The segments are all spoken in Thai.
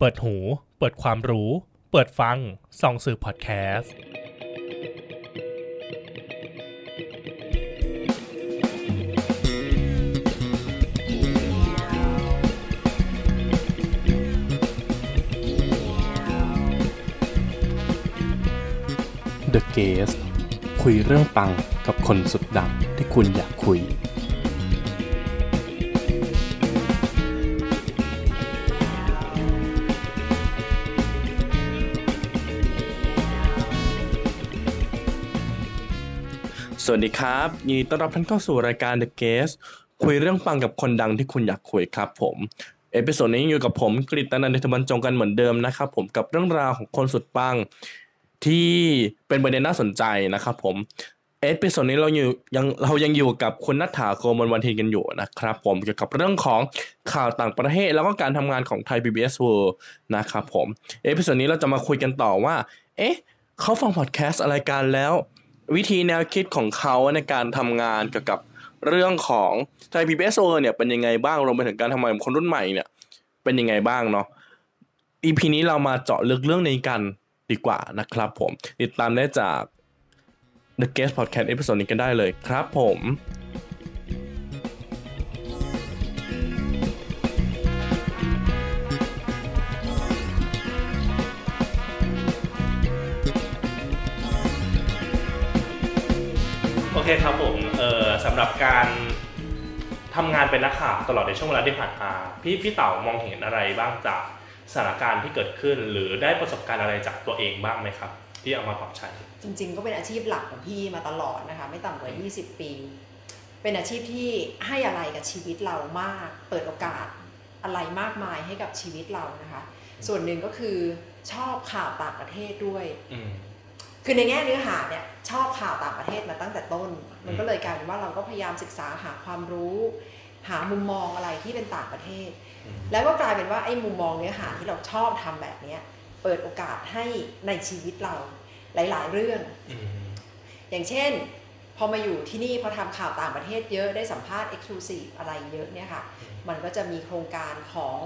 เปิดหู เปิดความรู้ เปิดฟัง ส่องสื่อพอดแคสต์ The Guest คุยเรื่องปังกับคนสุดดังที่คุณอยากคุย วัสดีครับยินดีต้อนรับท่านเข้าสู่รายการ The Guest คุยเรื่องปังกับคนดังที่คุณอยากคุยครับผม episode นี้อยู่กับผมกฤตนันทบรรจงกันเหมือนเดิมนะครับผมกับเรื่องราวของคนสุดปังที่เป็นประเด็นน่าสนใจนะครับผม episode นี้เราอยู่ยังเรายังอยู่กับคุณณัฏฐาโกมลวาทินกันอยู่นะครับผมเกี่ยวกับเรื่องของข่าวต่างประเทศแล้วก็การทำงานของไทย PBS World นะครับผม episode นี้เราจะมาคุยกันต่อว่า เอ๊ะเขาฟังพอดแคสต์อะไรกันแล้ว วิธีแนวคิดของเขาในการทำงานเกี่ยวกับเรื่องของไทย PBS World เนี่ยเป็นยังไงบ้างรวมไปถึงการทำงานของคนรุ่นใหม่เนี่ย เป็นยังไงบ้างเนาะ EP นี้เรามาเจาะลึกเรื่องในกันดีกว่านะครับผม ติดตามได้จาก The Guest Podcast episode นี้กันได้เลยครับผม เคครับผมเออสำหรับการทำงานเป็นนักข่าวตลอดในช่วงเวลาที่ผ่านมาพี่พี่เต่ามองเห็นอะไรบ้างจากสถานการณ์ที่เกิดขึ้น หรือได้ประสบการณ์อะไรจากตัวเองบ้างไหมครับ ที่เอามาปรับใช้ จริงๆ ก็เป็นอาชีพหลักของพี่มาตลอดนะคะ ไม่ต่ำกว่า 20 ปี เป็นอาชีพที่ให้อะไรกับชีวิตเรามาก เปิดโอกาสอะไรมากมายให้กับชีวิตเรานะคะ ส่วนหนึ่งก็คือชอบข่าวต่างประเทศด้วยอืมคือในแง่เนื้อหาเนี่ย ชอบข่าวต่างประเทศมาตั้งแต่ต้น มันก็เลยกลายเป็นว่าเราก็พยายามศึกษาหาความรู้ หามุมมองอะไรที่เป็นต่างประเทศอืมแล้วก็กลายเป็นว่าไอ้มุมมองเนื้อหาที่เราชอบทำแบบเนี้ยเปิดโอกาสให้ในชีวิตเราหลาย ๆ เรื่องอืมอย่างเช่น พอมาอยู่ที่นี่พอทำข่าวต่างประเทศเยอะได้สัมภาษณ์ Exclusive อะไรเยอะเนี่ยค่ะ มันก็จะมีโครงการของ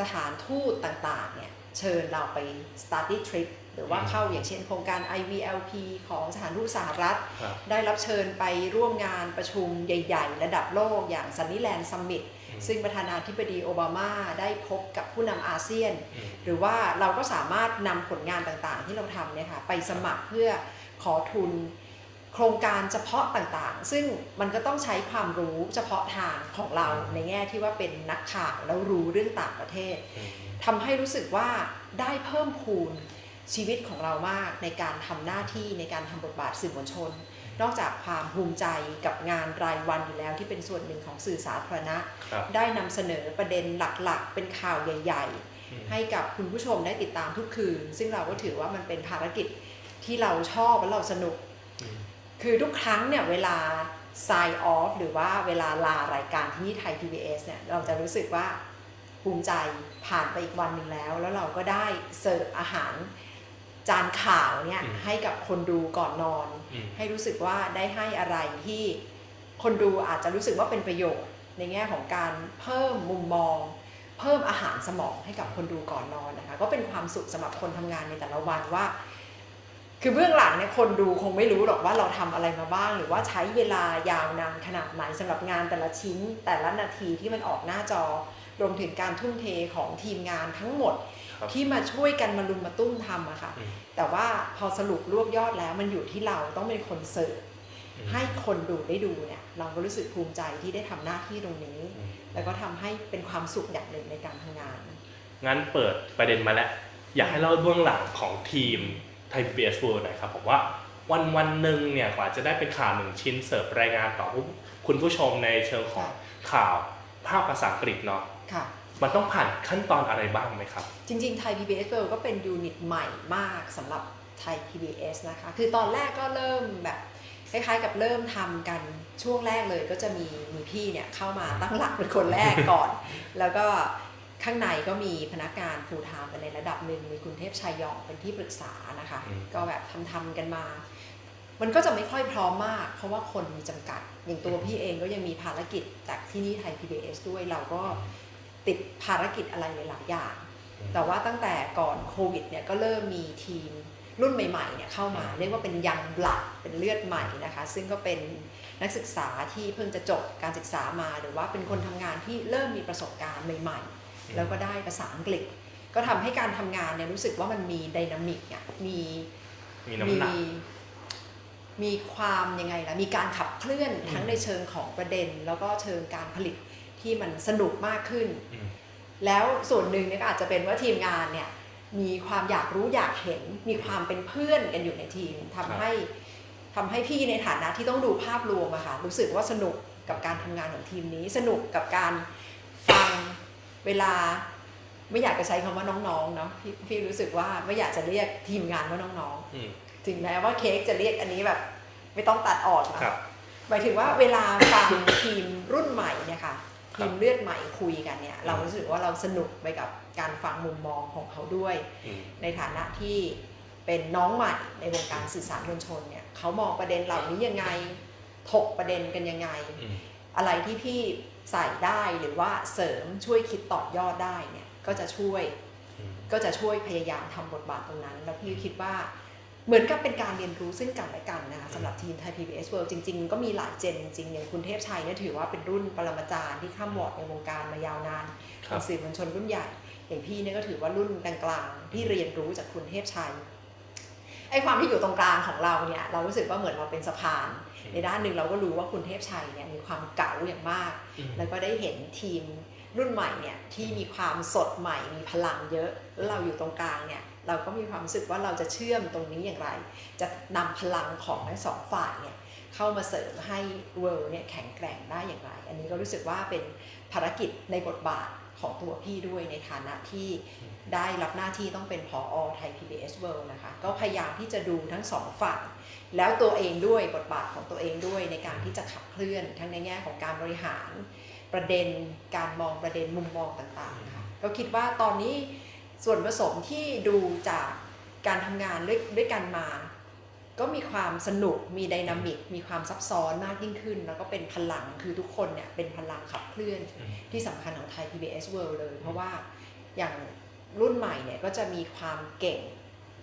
สถานทูตต่าง ๆ เนี่ยเชิญเราไป study trip หรือว่าเข้าอย่างเช่นโครงการ IVLP ของสถานทูตสหรัฐครับได้รับเชิญไปร่วมงานประชุมใหญ่ ๆ ระดับโลกอย่าง Sunnylands Summit อืมซึ่งประธานาธิบดีโอบามาได้พบกับผู้นำอาเซียนอืมหรือว่าเราก็สามารถนำผลงานต่างๆ ที่เราทำเนี่ยค่ะไปสมัครเพื่อขอทุนโครงการเฉพาะต่างๆ ซึ่งมันก็ต้องใช้ความรู้เฉพาะทางของเราในแง่ที่ว่าเป็นนักข่าวแล้วรู้เรื่องต่างประเทศอืมทำให้รู้สึกว่าได้เพิ่มพูน ชีวิตของเรามากในการทำหน้าที่ในการทำบทบาทสื่อมวลชน นอกจากความภูมิใจกับงานรายวันอยู่แล้วที่เป็นส่วนหนึ่งของสื่อสาธารณะครับได้นำเสนอประเด็นหลักๆ เป็นข่าวใหญ่อืมๆให้กับคุณผู้ชมได้ติดตามทุกคืน ซึ่งเราก็ถือว่ามันเป็นภารกิจที่เราชอบและเราสนุกอืมคือทุกครั้งเนี่ยเวลา sign off หรือว่าเวลาลารายการที่ไทย PBS เนี่ยเราจะรู้สึกว่าภูมิใจผ่านไปอีกวันหนึ่งแล้ว แล้วเราก็ได้เสิร์ฟอาหาร จานข่าวเนี่ยอืมให้กับคนดูก่อนนอนอืมให้รู้สึกว่าได้ให้อะไรที่คนดูอาจจะรู้สึกว่าเป็นประโยชน์ ในแง่ของการเพิ่มมุมมอง เพิ่มอาหารสมองให้กับคนดูก่อนนอนนะคะก็เป็นความสุขสำหรับคนทำงานในแต่ละวันว่า คือเบื้องหลังเนี่ยคนดูคงไม่รู้หรอกว่าเราทำอะไรมาบ้าง หรือว่าใช้เวลายาวนานขนาดไหนสำหรับงานแต่ละชิ้น แต่ละนาทีที่มันออกหน้าจอ รวมถึงการทุ่มเทของทีมงานทั้งหมดครับ ที่มาช่วยกันมารุมมาตุ้มทำอะค่ะอืมแต่ว่าพอสรุปรวบยอดแล้วมันอยู่ที่เราต้องเป็นคนเสิร์ฟอืมให้คนดูได้ดูเนี่ยเราก็รู้สึกภูมิใจที่ได้ทำหน้าที่ตรงนี้อืมแล้วก็ทำให้เป็นความสุขอย่างหนึ่งในการทำงาน งั้นเปิดประเด็นมาแล้ว อยากให้เล่าเบื้องหลังของทีมไทย PBS World หน่อยครับผมว่าวันวันหนึ่งเนี่ยกว่าจะได้เป็นข่าวหนึ่งชิ้นเสิร์ฟรายงานต่อผู้คุณผู้ชมในเชิงของข่าวภาพภาษาอังกฤษเนาะค่ะ มันต้องผ่านขั้นตอนอะไรบ้างไหมครับ จริงๆ ไทย PBS World ก็เป็นยูนิตใหม่มากสำหรับไทย PBS นะคะ คือตอนแรกก็เริ่มแบบคล้ายๆกับเริ่มทำกันช่วงแรกเลยก็จะมีมีพี่เนี่ยเข้ามาตั้งหลักเป็นคนแรกก่อน แล้วก็ข้างในก็มีพนักงาน full time ไปในระดับหนึ่งมีคุณเทพชัยยองเป็นที่ปรึกษานะคะอืมก็แบบทำทำๆกันมา มันก็จะไม่ค่อยพร้อมมาก เพราะว่าคนมีจำกัด อย่างตัวพี่เองก็ยังมีภารกิจจากที่นี่ไทย PBS ด้วยเราก็ ติดภารกิจอะไรหลายๆอย่าง แต่ว่าตั้งแต่ก่อนโควิดเนี่ยก็เริ่มมีทีมรุ่นใหม่ๆเนี่ยเข้ามาเรียกว่าเป็นยังบลัดเป็นเลือดใหม่นะคะ ซึ่งก็เป็นนักศึกษาที่เพิ่งจะจบการศึกษามา หรือว่าเป็นคนทำงานที่เริ่มมีประสบการณ์ใหม่ๆ แล้วก็ได้ภาษาอังกฤษ ก็ทำให้การทำงานเนี่ยรู้สึกว่ามันมีไดนามิกอะมีมีน้ำหนักมีความยังไงล่ะมีการขับเคลื่อนอืมทั้งในเชิงของประเด็น แล้วก็เชิงการผลิต ที่มันสนุกมากขึ้นอืมแล้วส่วนหนึ่งเนี่ยก็อาจจะเป็นว่าทีมงานเนี่ยมีความอยากรู้อยากเห็น มีความเป็นเพื่อนกันอยู่ในทีมทำให้ทำให้พี่ในฐานะที่ต้องดูภาพรวมอะค่ะรู้สึกว่าสนุกกับการทำงานของทีมนี้ สนุกกับการฟังเวลาไม่อยากจะใช้คำว่าน้องๆเนาะพี่พี่รู้สึกว่าไม่อยากจะเรียกทีมงานว่าน้องอืมๆถึงแม้ว่าเค้กจะเรียกอันนี้แบบ ไม่ต้องตัดออกนะครับหมายถึงว่าเวลาฟังทีมรุ่นใหม่เนี่ยค่ะ ครัทีบมเลือดใหม่คุยกันเนี่ยเรารู้สึกว่าเราสนุกไปกับการฟังมุมมองของเขาด้วยอืมในฐานะที่เป็นน้องใหม่ในวงการสื่อสารมวลชนเนี่ยเขามองประเด็นเหล่านี้ยังไงถกประเด็นกันยังไงอืมอะไรที่พี่ใส่ได้หรือว่าเสริมช่วยคิดต่อยอดได้เนี่ยก็จะช่วยอืมก็จะช่วยพยายามทำบทบาทตรงนั้น แล้วพี่คิดว่า เหมือนกับเป็นการเรียนรู้ซึ่งกันและกันนะคะสำหรับทีมไทย PBS World จริง ๆ ก็มีหลายเจนจริง ๆ อย่างคุณเทพชัยเนี่ยถือว่าเป็นรุ่นปรมาจารย์ที่ข้ามวอร์ดในวงการมายาวนานครัเป็บนสื่อมวลชนรุ่นใหญ่ อย่างพี่เนี่ยก็ถือว่ารุ่นกลางๆที่เรียนรู้จากคุณเทพชัยไอ้ความที่อยู่ตรงกลางของเราเนี่ยเรารู้สึกว่าเหมือนเราเป็นสะพาน ในด้านหนึ่งเราก็รู้ว่าคุณเทพชัยเนี่ยมีความเก๋าอย่างมากอืมแล้วก็ได้เห็นทีมรุ่นใหม่เนี่ยที่มีความสดใหม่มีพลังเยอะแล้วเราอยู่ตรงกลางเนี่ย เราก็มีความรู้สึกว่าเราจะเชื่อมตรงนี้อย่างไร จะนำพลังของทั้งสองฝ่ายเนี่ยเข้ามาเสริมให้เวิลด์เนี่ยแข็งแกร่งได้อย่างไร อันนี้ก็รู้สึกว่าเป็นภารกิจในบทบาทของตัวพี่ด้วยในฐานะที่ได้รับหน้าที่ต้องเป็นผออไทย PBS World นะคะ ก็พยายามที่จะดูทั้งสองฝั่ง แล้วตัวเองด้วยบทบาทของตัวเองด้วยในการที่จะขับเคลื่อนทั้งในแง่ของการบริหารประเด็นการมองประเด็นมุมมองต่างๆนะคะก็คิดว่าตอนนี้ ส่วนผสมที่ดูจากการทำงานด้วยด้วยกันมา ก็มีความสนุกมีไดนามิก มีความซับซ้อนมากยิ่งขึ้น แล้วก็เป็นพลังคือทุกคนเนี่ยเป็นพลังขับเคลื่อนอืมที่สำคัญของไทย PBS World เลย เพราะว่าอย่างรุ่นใหม่เนี่ยก็จะมีความเก่ง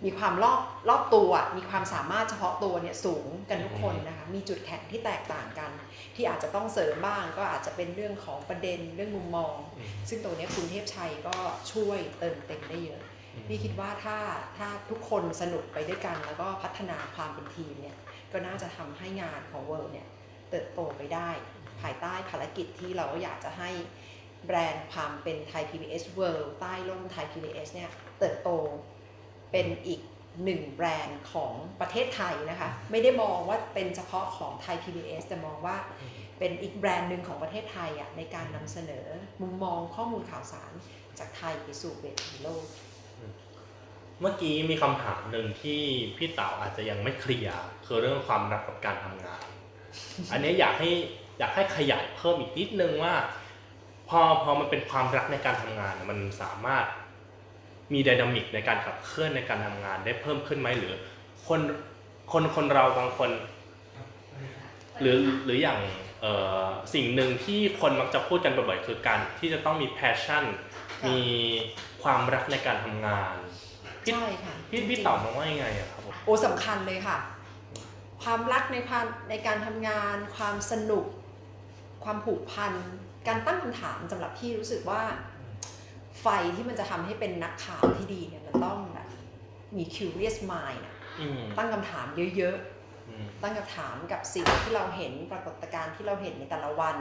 มีความรอบรอบตัว มีความสามารถเฉพาะตัวเนี่ยสูงกันทุกคนนะคะมีจุดแข็งที่แตกต่างกัน ที่อาจจะต้องเสริมบ้าง ก็อาจจะเป็นเรื่องของประเด็นเรื่องมุมมองอืมซึ่งตรงเนี้ยคุณเทพชัยก็ช่วยเติมเต็มได้เยอะพี่คิดว่าถ้าถ้าทุกคนสนุกไปด้วยกัน แล้วก็พัฒนาความเป็นทีมเนี่ยก็น่าจะทำให้งานของเวิร์เนี่ยเติบโตไปได้ ภายใต้ภารกิจที่เราก็อยากจะให้แบรนด์ความเป็นไทย PBS World ใต้ร่มไทย PBS เนี่ยเติบโต เป็นอีกหนึ่งแบรนด์ของประเทศไทยนะคะ ไม่ได้มองว่าเป็นเฉพาะของไทย PBS แต่มองว่าเป็นอีกแบรนด์หนึ่งของประเทศไทยอะในการนำเสนอมุมมองข้อมูลข่าวสารจากไทยไปสู่เวทีโลก เมื่อกี้มีคำถามหนึ่งที่พี่เต๋าอาจจะยังไม่เคลียร์คือเรื่องความรักกับการทำงาน อันนี้อยากให้อยากให้ขยายเพิ่มอีกนิดนึงว่า พอพอมันเป็นความรักในการทำงานเนี่ยมันสามารถ มีไดนามิกในการขับเคลื่อนในการทำงานได้เพิ่มขึ้นไหมหรือ คนคนคนเราบางคน หรือหรืออย่างเอ่อสิ่งหนึ่งที่คนมักจะพูดกันบ่อยๆคือการที่จะต้องมี passion ค่ะมีความรักในการทำงานพี่ใช่ค่ะพี่จริงๆพี่เต๋ามองว่ายังไงอะครับผมโอ้สำคัญเลยค่ะ ความรักในความในการทำงาน ความสนุก ความผูกพัน การตั้งคำถามสำหรับพี่รู้สึกว่า ไฟที่มันจะทำให้เป็นนักข่าวที่ดีเนี่ยมันต้องแบบมี curious mind อะอืมตั้งคำถามเยอะอืมๆตั้งคำถามกับสิ่งที่เราเห็นปรากฏการณ์ที่เราเห็นในแต่ละวัน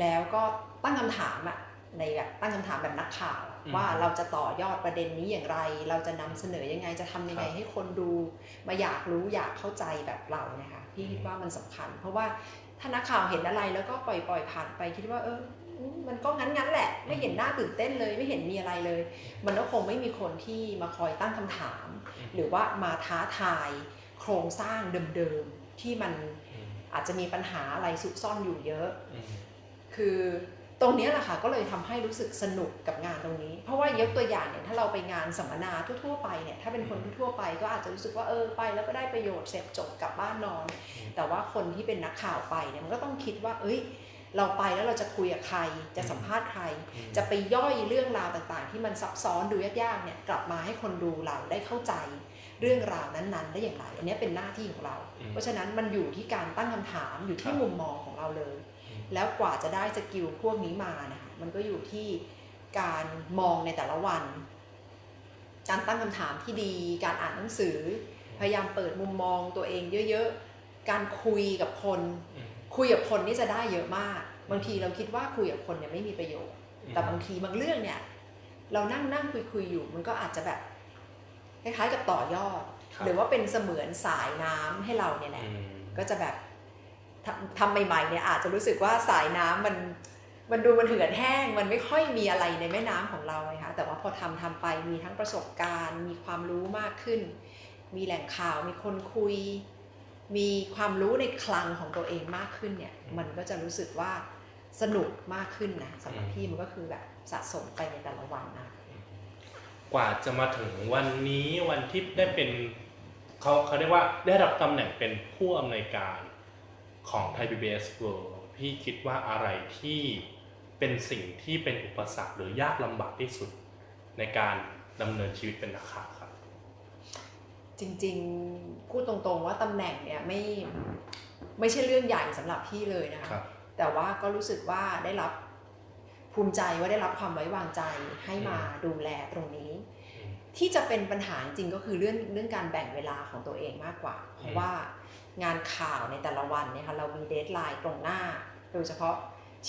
แล้วก็ตั้งคำถามอะในแบบตั้งคำถามแบบนักข่าวอะว่าเราจะต่อยอดประเด็นนี้อย่างไร เราจะนำเสนอยังไง จะทำยังไงให้คนดู มาอยากรู้อยากเข้าใจแบบเราเนี่ยค่ะพี่คิดว่ามันสำคัญ เพราะว่าถ้านักข่าวเห็นอะไรแล้วก็ปล่อยปล่อยผ่านไปคิดว่าเอออื มันก็งั้นงั้นแหละ ไม่เห็นหน้าตื่นเต้นเลย ไม่เห็นมีอะไรเลย มันก็คงไม่มีคนที่มาคอยตั้งคำถาม หรือว่ามาท้าทายโครงสร้างเดิมๆที่มันอาจจะมีปัญหาอะไรซุกซ่อนอยู่เยอะ คือตรงนี้แหละค่ะก็เลยทำให้รู้สึกสนุกกับงานตรงนี้ เพราะว่ายกตัวอย่างเนี่ยถ้าเราไปงานสัมมนาทั่วๆไปเนี่ยถ้าเป็นคนทั่วๆไปก็อาจจะรู้สึกว่าเออไปแล้วก็ได้ประโยชน์เสร็จจบกลับบ้านนอน แต่ว่าคนที่เป็นนักข่าวไปเนี่ยมันก็ต้องคิดว่า เอ้ย เราไปแล้วเราจะคุยกับใคร จะสัมภาษณ์ใคร จะไปย่อยเรื่องราวต่างๆ ที่มันซับซ้อนดูยากๆเนี่ยกลับมาให้คนดูเราได้เข้าใจเรื่องราวนั้นๆ ได้อย่างไร อันนี้เป็นหน้าที่ของเราอืมเพราะฉะนั้นมันอยู่ที่การตั้งคำถามอยู่ที่ครับมุมมองของเราเลยอืมแล้วกว่าจะได้สกิลพวกนี้มานะคะมันก็อยู่ที่การมองในแต่ละวัน การตั้งคำถามที่ดี การอ่านหนังสือ พยายามเปิดมุมมองตัวเองเยอะๆ การคุยกับคนอืม คุยกับคนนี่จะได้เยอะมาก บางทีเราคิดว่าคุยกับคนเนี่ยไม่มีประโยชน์ แต่บางทีบางเรื่องเนี่ย เรานั่งนั่งคุยคุยๆอยู่ มันก็อาจจะแบบคล้ายๆกับต่อยอดครับหรือว่าเป็นเสมือนสายน้ำให้เราเนี่ยแหละอืมก็จะแบบทำทำใหม่ๆเนี่ยอาจจะรู้สึกว่าสายน้ำมันมันดูมันเหือดแห้ง มันไม่ค่อยมีอะไรในแม่น้ำของเราไงคะแต่ว่าพอทำทำไปมีทั้งประสบการณ์ มีความรู้มากขึ้น มีแหล่งข่าวมีคนคุย มีความรู้ในคลังของตัวเองมากขึ้นเนี่ย มันก็จะรู้สึกว่าสนุกมากขึ้นนะสำหรับพี่มันก็คือแบบสะสมไปในแต่ละวันนะกว่าจะมาถึงวันนี้วันที่ได้เป็นเขาเขาเรียกว่าได้รับตำแหน่งเป็นผู้อำนวยการของไทย PBS World พี่คิดว่าอะไรที่เป็นสิ่งที่เป็นอุปสรรคหรือยากลำบากที่สุดในการดำเนินชีวิตเป็นนักข่าวครับ จริงๆพูดตรงๆว่าตำแหน่งเนี่ยไม่ไม่ใช่เรื่องใหญ่สำหรับพี่เลยนะคะครับแต่ว่าก็รู้สึกว่าได้รับภูมิใจว่าได้รับความไว้วางใจให้มาดูแลตรงนี้อืมที่จะเป็นปัญหาจริงก็คือเรื่องเรื่องการแบ่งเวลาของตัวเองมากกว่า เพราะว่างานข่าวในแต่ละวันเนี่ยค่ะเรามีเดทไลน์ตรงหน้า โดยเฉพาะ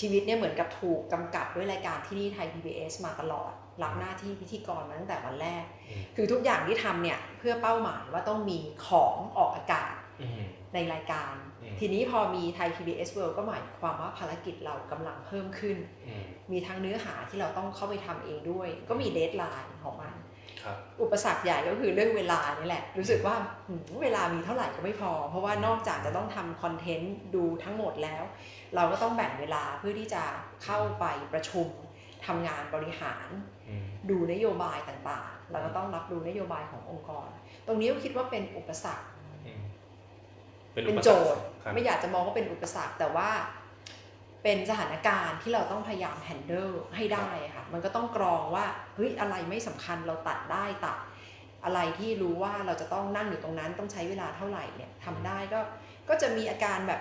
ชีวิตเนี่ยเหมือนกับถูกกำกับด้วยรายการที่นี่ไทย PBS มาตลอด รับหน้าที่พิธีกรมาตั้งแต่วันแรกอืมคือทุกอย่างที่ทำเนี่ยเพื่อเป้าหมายว่าต้องมีของออกอากาศอืมในรายการอืมทีนี้พอมีไทย PBS World ก็หมายความว่าภารกิจเรากำลังเพิ่มขึ้นอืมมีทั้งเนื้อหาที่เราต้องเข้าไปทำเองด้วย ก็มีเดทไลน์ของมันครับอุปสรรคใหญ่ก็คือเรื่องเวลานี่แหละ รู้สึกว่าหืมเวลามีเท่าไหร่ก็ไม่พอ เพราะว่านอกจากจะต้องทำคอนเทนต์ดูทั้งหมดแล้ว เราก็ต้องแบ่งเวลาเพื่อที่จะเข้าไปประชุม ทำงานบริหารอืมดูนโยบายต่างๆ เราก็ต้องรับรู้นโยบายขององค์กร ตรงนี้ก็คิดว่าเป็นอุปสรรคอืมเป็นเป็นอุปโจสรรคทย์ครับไม่อยากจะมองว่าเป็นอุปสรรค แต่ว่าเป็นสถานการณ์ที่เราต้องพยายามแฮนเดิลให้ได้ค่ะ มันก็ต้องกรองว่าเฮ้ยอะไรไม่สำคัญเราตัดได้ตัด อะไรที่รู้ว่าเราจะต้องนั่งอยู่ตรงนั้นต้องใช้เวลาเท่าไหร่เนี่ยทำได้ก็ก็จะมีอาการแบบ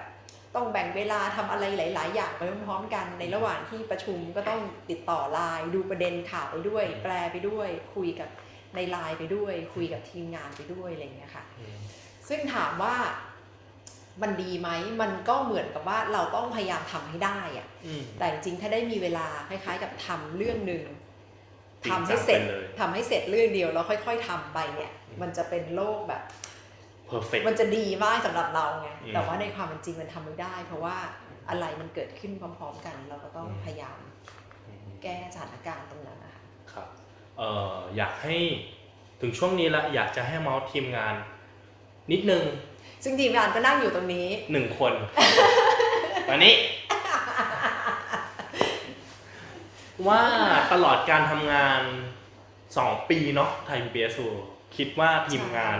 ต้องแบ่งเวลาทำอะไรหลาย ๆ อย่างไปพร้อมๆกัน ในระหว่างที่ประชุมก็ต้องติดต่อไลน์ดูประเด็นข่าวไปด้วย แปลไปด้วย คุยกับในไลน์ไปด้วย คุยกับทีมงานไปด้วยอะไรอย่างเงี้ยค่ะอืมซึ่งถามว่ามันดีไหม มันก็เหมือนกับว่าเราต้องพยายามทำให้ได้อะอืมแต่จริงๆถ้าได้มีเวลาคล้าย ๆ กับทำเรื่องหนึ่งจริงทำให้เสร็จจังไปเลยทำให้เสร็จเรื่องเดียวแล้วค่อย ๆทำไปเนี่ยอืมมันจะเป็นโลกแบบ perfect มันจะดีมากสำหรับเราไงอืมแต่ว่าในความเป็นจริงมันทำไม่ได้ เพราะว่าอะไรมันเกิดขึ้นพร้อม ๆ กัน เราก็ต้องอืมพยายามอืมแก้สถานการณ์ตรงนั้นนะคะครับเอ่ออยากให้ถึงช่วงนี้ละอยากจะให้เมาส์ทีมงาน นิดนึง ซึ่งทีมงานก็นั่งอยู่ตรงนี้หนึ่งคนวันนี้ ว่าตลอดการทำงานสองปีเนาะไทย PBS คิดว่าทีมงาน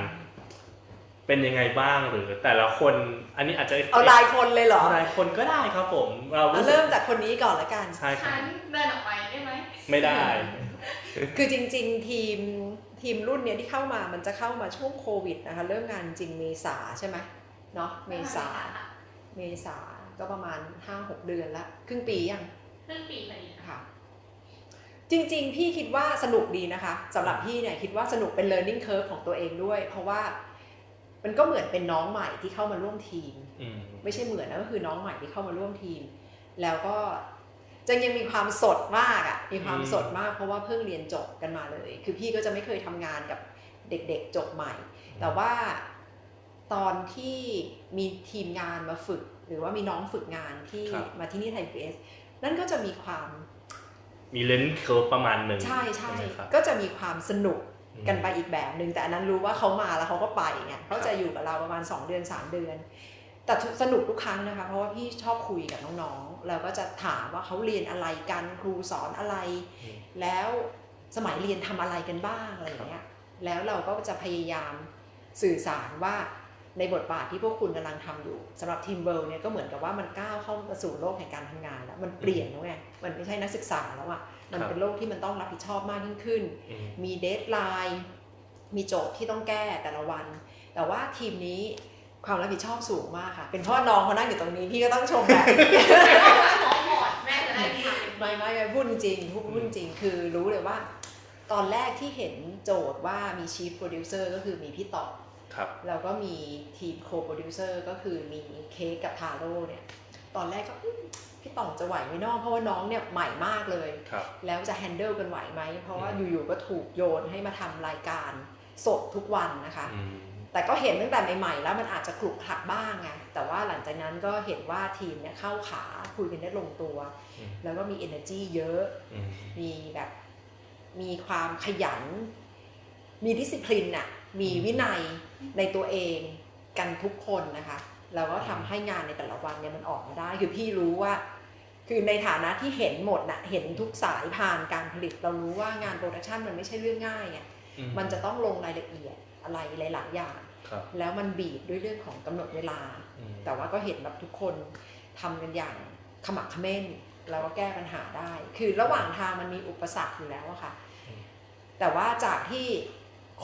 เป็นยังไงบ้างหรือแต่ละคนอันนี้อาจจะเอารายคนเลยเหรอเอารายคนก็ได้ครับผม เราเอารู้สึกเริ่มจากคนนี้ก่อนละกัน ใช่ครัฉับนเดินออกไปได้ไหมไม่ได้ คือจริง ๆ ทีมทีมรุ่นเนี้ยที่เข้ามามันจะเข้ามาช่วงโควิดนะคะเริ่มงานจริงเมษาใช่ไหมเนาะเมษาเมษาก็ประมาณ 5-6 เดือนละครึ่งปียังครึ่งปีพอดีค่ะค่ะจริงๆ พี่คิดว่าสนุกดีนะคะสำหรับพี่เนี่ยคิดว่าสนุกเป็น learning curve ของตัวเองด้วย เพราะว่า มันก็เหมือนเป็นน้องใหม่ที่เข้ามาร่วมทีมอืมไม่ใช่เหมือนนะก็คือน้องใหม่ที่เข้ามาร่วมทีม แล้วก็จังยังมีความสดมากอะ่ะมีความสดมากเพราะว่าเพิ่งเรียนจบกันมาเลย คือพี่ก็จะไม่เคยทำงานกับเด็กๆจบใหม่ แต่ว่าตอนที่มีทีมงานมาฝึก หรือว่ามีน้องฝึกงานที่ครับมาที่นี่ไทย PBS นั่นก็จะมีความ มี learning curve ประมาณหนึ่งใช่ใช่ไหมครับก็จะมีความสนุกอืม กันไปอีกแบบหนึ่งแต่อันนั้นรู้ว่าเขามาแล้วเขาก็ไปไงเขาจะอยู่กับเราประมาณ 2 เดือน 3 เดือน แต่สนุกทุกครั้งนะคะ เพราะว่าพี่ชอบคุยกับน้องๆแล้วก็จะถามว่าเขาเรียนอะไรกันครูสอนอะไรอืมแล้วสมัยเรียนทำอะไรกันบ้างอะไรอย่างเงี้ยแล้วเราก็จะพยายามสื่อสารว่า ในบทบาทที่พวกคุณกำลังทำอยู่สำหรับทีม World เนี่ยก็เหมือนกับว่ามันก้าวเข้ามาสู่โลกแห่งการทำงานแล้วมันเปลี่ยนแล้วไงมันไม่ใช่นักศึกษาแล้วอะมันเป็นโลกที่มันต้องรับผิดชอบมากยิ่งขึ้นอืมมี deadline มีโจทย์ที่ต้องแก้แต่ละวัน แต่ว่าทีมนี้ความรับผิดชอบสูงมากค่ะ เป็นเพราะน้องเขานั่งอยู่ตรงนี้พี่ก็ต้องชมแบบหมอหมดแม่จะได้ทำเป็นไม่ไม่ไม่พูดจริงพูดพูดจริงคือรู้เลยว่า ตอนแรกที่เห็นโจทย์ว่ามี chief producer ก็คือมีพี่ต่อครับ แล้วก็มีทีม co-producer ก็คือมีเค้กกับทาโร่เนี่ย ตอนแรกก็อืมพี่ต่องจะไหวไหมเนอกเพราะว่าน้องเนี่ยใหม่มากเลยครับแล้วจะ handle กันไหวไหม เพราะว่าอืมอยู่ๆก็ถูกโยนให้มาทำรายการสดทุกวันนะคะอืมแต่ก็เห็นตั้งแต่ใหม่ๆ แล้วมันอาจจะขลุกขลักบ้างไงแต่ว่าหลังจากนั้นก็เห็นว่าทีมเนี่ยเข้าขาคุยกันได้ลงตัวอืมแล้วก็มี energy เยอะอืมมีแบบมีความขยัน มี discipline น่ะ มีวินัยในตัวเองกันทุกคนนะคะแล้วก็ทำให้งานในแต่ละวันเนี่ยมันออกมาได้ คือพี่รู้ว่า คือในฐานะที่เห็นหมดน่ะเห็นทุกสายผ่านการผลิต เรารู้ว่างาน production มันไม่ใช่เรื่องง่ายไงอืมันจะต้องลงรายละเอียดอะไรหลายๆอย่างครับแล้วมันบีบด้วยเรื่องของกำหนดเวลาอืมแต่ว่าก็เห็นแบบทุกคนทำกันอย่างขมักเขม้นแล้วก็แก้ปัญหาได้ คือระหว่างทางมันมีอุปสรรคอยู่แล้วอะค่ะ แต่ว่าจากที่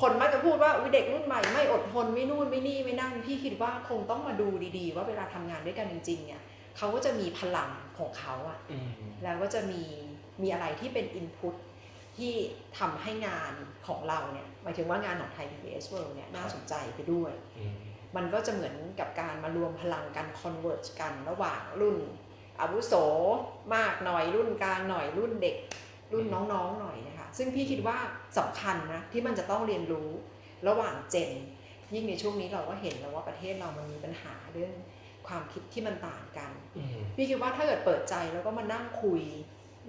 คนมักจะพูดว่าอุ๊ยเด็กรุ่นใหม่ไม่อดทนไม่นู่นไม่นี่ไม่นั่นพี่คิดว่าคงต้องมาดูดีๆ ว่าเวลาทำงานด้วยกันจริง ๆ เนี่ยเขาก็จะมีพลังของเขาอะอืมแล้วก็จะมีมีอะไรที่เป็นอินพุตที่ทำให้งานของเราเนี่ยหมายถึงว่างานของไทย PBS World เนี่ยน่าสนใจไปด้วยอืมมันก็จะเหมือนกับการมารวมพลังกัน converge กันระหว่างรุ่นอาวุโสมากหน่อยรุ่นกลางหน่อยรุ่นเด็ก รุ่นน้องๆหน่อยนะคะ ซึ่งพี่คิดว่าสำคัญนะที่มันจะต้องเรียนรู้ระหว่าง gen ยิ่งในช่วงนี้เราก็เห็นแล้วว่าประเทศเรามันมีปัญหาเรื่องความคิดที่มันต่างกันอืมพี่คิดว่าถ้าเกิดเปิดใจแล้วก็มานั่งคุย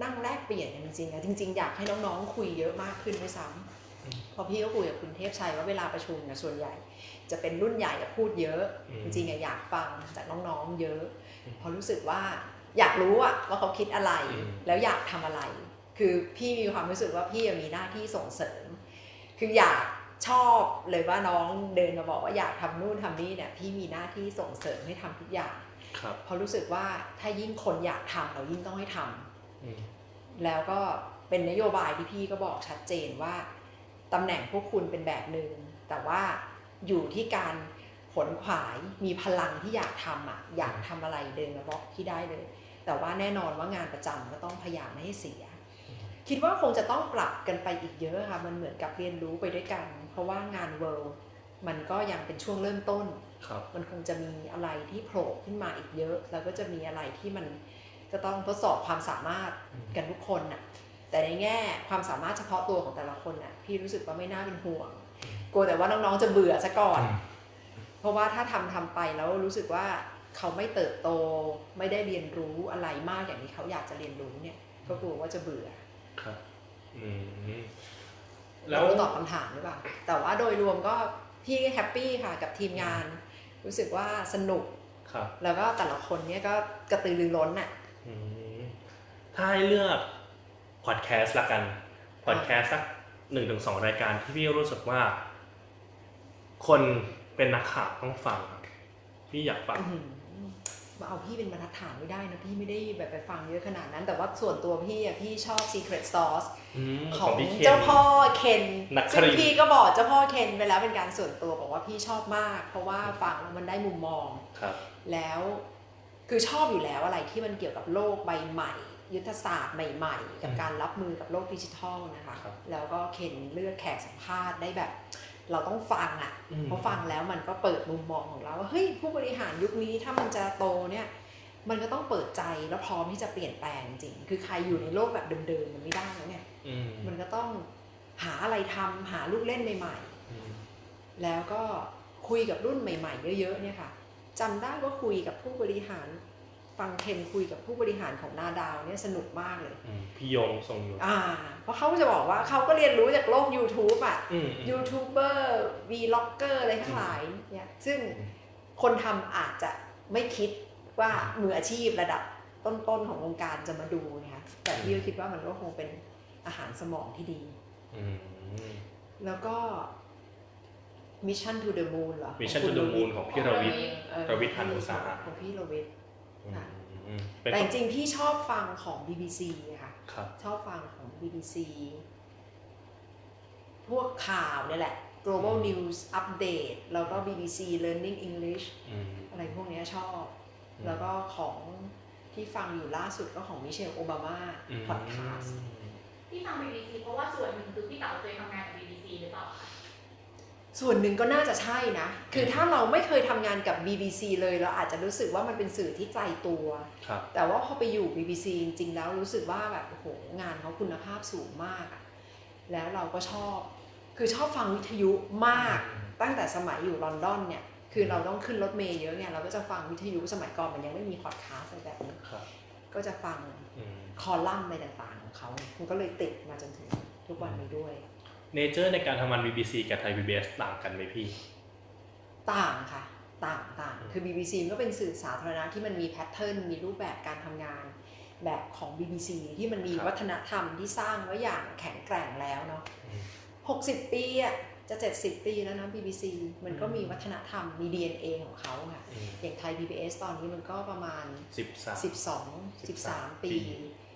นั่งแลกเปลี่ยนกันจริงๆอะจริง ๆ อยากให้น้องๆคุยเยอะมากขึ้นด้วยซ้ำเพราะพี่ก็คุยกับคุณเทพชัยว่าเวลาประชุมเนี่ยส่วนใหญ่ จะเป็นรุ่นใหญ่อะพูดเยอะอืมจริงๆอะอยากฟังจากน้องๆเยอะอืมเพราะรู้สึกว่าอยากรู้อะว่าเขาคิดอะไรอืมแล้วอยากทำอะไร คือพี่มีความรู้สึกว่าพี่มีหน้าที่ส่งเสริม คืออยากชอบเลยว่าน้องเดินมาบอกว่าอยากทำนู่นทำนี่เนี่ยพี่มีหน้าที่ส่งเสริมให้ทำทุกอย่างครับเพราะรู้สึกว่าถ้ายิ่งคนอยากทำเรายิ่งต้องให้ทำอืมแล้วก็เป็นนโยบายที่พี่ก็บอกชัดเจนว่าตำแหน่งพวกคุณเป็นแบบหนึ่งแต่ว่าอยู่ที่การผลขวายมีพลังที่อยากทำอะอยากทำอะไรเดินมาบอกพี่ได้เลย แต่ว่าแน่นอนว่างานประจำก็ต้องพยายามไม่ให้เสีย คิดว่าคงจะต้องปรับกันไปอีกเยอะค่ะ มันเหมือนกับเรียนรู้ไปด้วยกัน เพราะว่างานเวิลด์มันก็ยังเป็นช่วงเริ่มต้นครับมันคงจะมีอะไรที่โผล่ขึ้นมาอีกเยอะ แล้วก็จะมีอะไรที่มันจะต้องทดสอบความสามารถอืมกันทุกคนน่ะ แต่ในแง่ความสามารถเฉพาะตัวของแต่ละคนน่ะ พี่รู้สึกว่าไม่น่าเป็นห่วง กลัวแต่ว่าน้องๆจะเบื่อซะก่อน เพราะว่าถ้าทำทำไปแล้วรู้สึกว่าเขาไม่เติบโต ไม่ได้เรียนรู้อะไรมากอย่างที่เขาอยากจะเรียนรู้เนี่ย ก็กลัวว่าจะเบื่อ ครับอืมแล้แล้ววตอบคำถามหรือเปล่าแต่ว่าโดยรวมก็พี่แฮปปี้ค่ะกับทีมงาน รู้สึกว่าสนุกครับแล้วก็แต่ละคนเนี่ยก็กระตือรือร้นน่ะอืมถ้าให้เลือกพอดแคสต์ละกันพอดแคสต์สักหนึ่งถึงสองรายการที่พี่รู้สึกว่า คนเป็นนักข่าวต้องฟังครับพี่อยากฟังอื้อหือ มาเอาพี่เป็นบรรทัดฐานไม่ได้นะ พี่ไม่ได้แบบไปฟังเยอะขนาดนั้น แต่ว่าส่วนตัวพี่อะพี่ชอบ Secret Sauce อืมของพี่คนเจ้าพ่อเคนนักคซึ่งรินทร์พี่ก็บอกเจ้าพ่อเคนไปแล้วเป็นการส่วนตัวบอกว่าพี่ชอบมาก เพราะว่าฟังแล้วมันได้มุมมองครับแล้วคือชอบอยู่แล้วอะไรที่มันเกี่ยวกับโลกใบใหม่ ยุทธศาสตร์ใหม่ ๆ กับอืมการรับมือกับโลกดิจิทัลนะคะครับแล้วก็เคนเลือกแขกสัมภาษณ์ได้แบบ เราต้องฟังอะอืมเพราะฟังแล้วมันก็เปิดมุมมองของเราว่าเฮ้ยผู้บริหารยุคนี้ถ้ามันจะโตเนี่ยมันก็ต้องเปิดใจแล้วพร้อมที่จะเปลี่ยนแปลงจริง คือใครอยู่ในโลกแบบเดิมๆมันไม่ได้แล้วไงอืมมันก็ต้องหาอะไรทำหาลูกเล่นใหม่อืมๆแล้วก็คุยกับรุ่นใหม่ ๆ เยอะๆเนี่ยค่ะจำได้ว่าคุยกับผู้บริหาร ฟังเคนคุยกับผู้บริหารของนาดาวเนี่ยสนุกมากเลยอืมพี่ยงทรงอยู่อ่าเพราะเขาจะบอกว่าเขาก็เรียนรู้จากโลก YouTube อะอืม YouTuber vlogger อะไรทั้งหลายเนี่ยซึ่งคนทำอาจจะไม่คิดว่ามืออาชีพระดับต้นๆของวงการจะมาดูนะคะแต่พี่ก็คิดว่ามันก็คงเป็นอาหารสมองที่ดีอืมแล้วก็ Mission to the Moon เหรอ Mission ของ to คุณ the Moon ของพี่รวิทย์เออรวิทย์หานุสาหะของพี่รวิทย์ค่ะอืมเป็น แต่จริงๆพี่ชอบฟังของ BBC ค่ะครับชอบฟังของ BBC พวกข่าวเนี่ยแหละ global news update แล้วก็ BBC learning English อืมอะไรพวกเนี้ยชอบอืมแล้วก็ของที่ฟังอยู่ล่าสุดก็ของมิเชลโอบามาอืมพอดแคสต์ที่ฟัง BBC เพราะว่าส่วนหนึ่งคือพี่เต๋าเคยทำงานกับ BBC หรือเปล่าคะ ส่วนหนึ่งก็น่าจะใช่นะ คือถ้าเราไม่เคยทำงานกับ BBC เลยเราอาจจะรู้สึกว่ามันเป็นสื่อที่ไกลตัวครับแต่ว่าพอไปอยู่ BBC จริงๆแล้วรู้สึกว่าแบบโอ้โหงานเขาคุณภาพสูงมากอะแล้วเราก็ชอบ คือชอบฟังวิทยุมาก ตั้งแต่สมัยอยู่ลอนดอนเนี่ย คือเราต้องขึ้นรถเมล์เยอะไงเราก็จะฟังวิทยุสมัยก่อนมันยังไม่มีพอดแคสต์อะไรแบบนี้ครับก็จะฟังอืมคอลัมน์อะไรต่างๆของเขามันก็เลยติดมาจนถึงทุกวันนี้ด้วย nature ในการทำงาน BBC กับไทย PBS ต่างกันไหมพี่ ต่างค่ะ ต่างต่างอืมคือ BBC มันก็เป็นสื่อสาธารณะที่มันมี pattern มีรูปแบบการทำงานแบบของ BBC ที่มันมีวัฒนธรรมที่สร้างไว้อย่างแข็งแกร่งแล้วเนาะอืม60 ปีอะจะ 70 ปีแล้วนะ BBC มันก็มีวัฒนธรรมมี DNA ของเขาค่ะอืมอย่างไทย PBS ตอนนี้มันก็ประมาณสิบสาม12 13ปีปี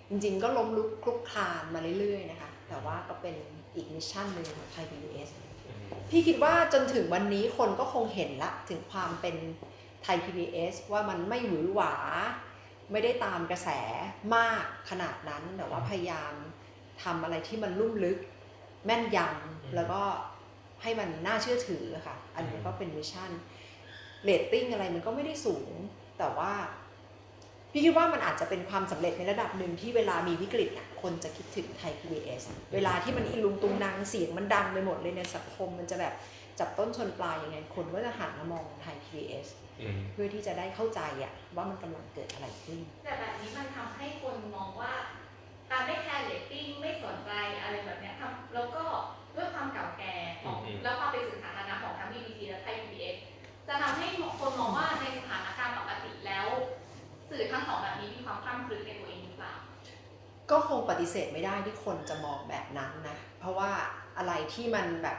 จริงๆ ก็ล้มลุกคลุกคลานมาเรื่อยๆนะคะ แต่ว่าก็เป็น อีกมิชชั่นหนึ่งของไทย PBS อืมพี่คิดว่าจนถึงวันนี้คนก็คงเห็นละถึงความเป็นไทย PBS ว่ามันไม่หวือหวา ไม่ได้ตามกระแสมากขนาดนั้น แต่ว่าพยายามทำอะไรที่มันลุ่มลึก แม่นยำแล้วก็ให้มันน่าเชื่อถือค่ะ อันนี้ก็เป็น mission เรตติ้งอะไรมันก็ไม่ได้สูง แต่ว่า พี่คิดว่ามันอาจจะเป็นความสำเร็จในระดับหนึ่งที่เวลามีวิกฤตอะคนจะคิดถึงไทย PBS เวลาที่มันอีลุงตุงนังเสียงมันดังไปหมดเลยในสังคม มันจะแบบจับต้นชนปลายยังไงคนก็จะหันมามองไทย PBS อืมเพื่อที่จะได้เข้าใจอะว่ามันกำลังเกิดอะไรขึ้น แต่แบบนี้มันทำให้คนมองว่าการไม่แคร์เรตติ้งไม่สนใจอะไรแบบเนี้ยทำแล้วก็ด้วยความเก่าแก่ของอืมแล้วความเป็นสื่อสาธารณะของทั้ง BBC และไทย PBS จะทำให้คนมองว่าในสถานการณ์ปกติแล้ว สื่อทั้งสองแบบนี้มีความคร่ำครึในตัวเองหรือเปล่าก็คงปฏิเสธไม่ได้ที่คนจะมองแบบนั้นนะ เพราะว่าอะไรที่มันแบบ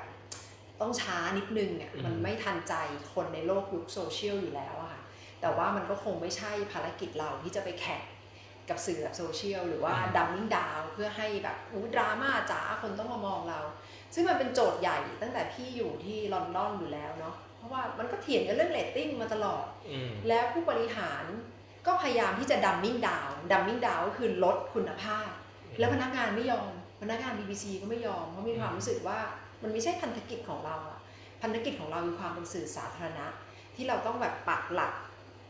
ต้องช้านิดนึงอะอืมมันไม่ทันใจคนในโลกยุคโซเชียลอยู่แล้วอะค่ะแต่ว่ามันก็คงไม่ใช่ภารกิจเราที่จะไปแข่งกับสื่อแบบโซเชียลหรือว่า dumbing down เพื่อให้แบบอู้ดราม่าจ๋าคนต้องมามองเรา ซึ่งมันเป็นโจทย์ใหญ่ตั้งแต่พี่อยู่ที่ลอนดอนอยู่แล้วเนาะเพราะว่ามันก็เถียงกันเรื่องเรตติ้งมาตลอดอืมแล้วผู้บริหาร ก็พยายามที่จะ dumbing down dumbing down ก็คือลดคุณภาพ แล้วพนักงานไม่ยอม พนักงาน BBC ก็ไม่ยอมเพราะมีความรู้สึกว่ามันไม่ใช่พันธกิจของเราอะพันธกิจของเราคือความเป็นสื่อสาธารณะ ที่เราต้องแบบปักหลัก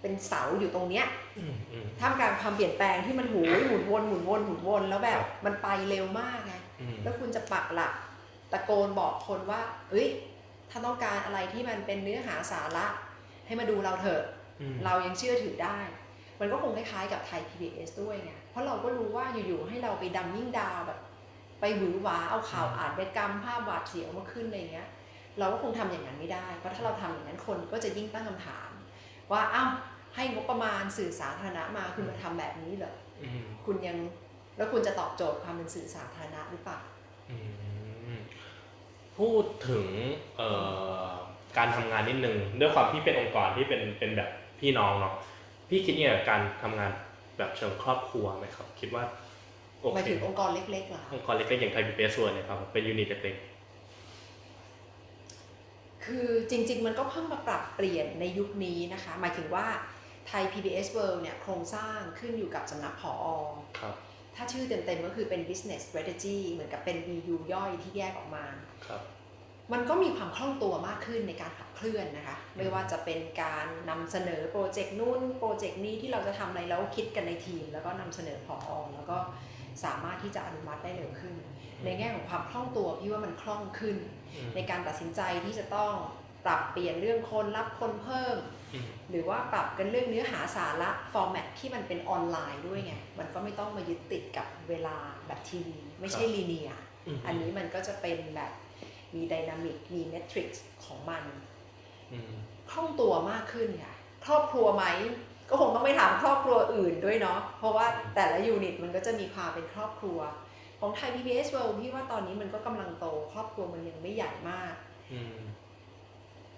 เป็นเสาอยู่ตรงเนี้ยอืมอืมท่ามกลางความเปลี่ยนแปลงที่มันหูยหมุนวนหมุนวนหมุนวนแล้วแบบครับมันไปเร็วมากไงอืมแล้วคุณจะปักหลักตะโกนบอกคนว่า เอ้ย ถ้าต้องการอะไรที่มันเป็นเนื้อหาสาระ ให้มาดูเราเถอะอืมเรายังเชื่อถือได้ มันก็คงคล้ายๆกับไทย PBS ด้วยไงเพราะเราก็รู้ว่าอยู่ๆให้เราไปดัมมิ่งดาวแบบ ไปหวือหวาเอาข่าวอาชญากรรมภาพบาดเสียวมาขึ้นอะไรเงี้ย เราก็คงทำอย่างนั้นไม่ได้ เพราะถ้าเราทำอย่างนั้นคนก็จะยิ่งตั้งคำถาม ว่าอ้าวให้งบประมาณสื่อสาธารณะมาคุณมาทำแบบนี้เหรออืมคุณยังแล้วคุณจะตอบโจทย์ความเป็นสื่อสาธารณะหรือเปล่าอืมพูดถึงเอ่อการทำงานนิดนึงด้วยความที่เป็นองค์กรที่เป็นเป็นแบบพี่น้องเนาะ พี่คิดเนี่ยงกับการทำงานแบบเชิงครอบครัวไหมครับ คิดว่าโอหมายเคถึงองค์กรเล็กๆเหรอคะองค์กรเล็กๆอย่างไทยพีบีเอสเนี่ยครับเป็น unit เล็กคือจริง ๆ มันก็เพิ่งมาปรับเปลี่ยนในยุคนี้นะคะ หมายถึงว่าไทย PBS World เนี่ยโครงสร้างขึ้นอยู่กับสำนักผอๆครับถ้าชื่อเต็มๆก็คือเป็น business strategy เหมือนกับเป็น BU ย่อยที่แยกออกมาครับ มันก็มีความคล่องตัวมากขึ้นในการขับเคลื่อนนะคะ ไม่ว่าจะเป็นการนำเสนอโปรเจกต์นู่นโปรเจกต์นี้ที่เราจะทำอะไรแล้วคิดกันในทีม แล้วก็นำเสนอผอแล้วก็สามารถที่จะอนุมัติได้เร็วขึ้น ในแง่ของความคล่องตัวพี่ว่ามันคล่องขึ้นอืมในการตัดสินใจที่จะต้องปรับเปลี่ยนเรื่องคนรับคนเพิ่มอืมหรือว่าปรับกันเรื่องเนื้อหาสาระ format ที่มันเป็นออนไลน์ด้วยไงมันก็ไม่ต้องมายึดติดกับเวลาแบบทีวีไม่ใช่ linear อืมอันนี้มันก็จะเป็นแบบ มี dynamic มี metrics ของมันอืมคล่องตัวมากขึ้นค่ะครอบครัวไหม ก็คงต้องไปถามครอบครัวอื่นด้วยเนาะเพราะว่าแต่ละ unit มันก็จะมีความเป็นครอบครัว ของไทย PBS World พี่ว่าตอนนี้มันก็กำลังโต ครอบครัวมันยังไม่ใหญ่มากอืม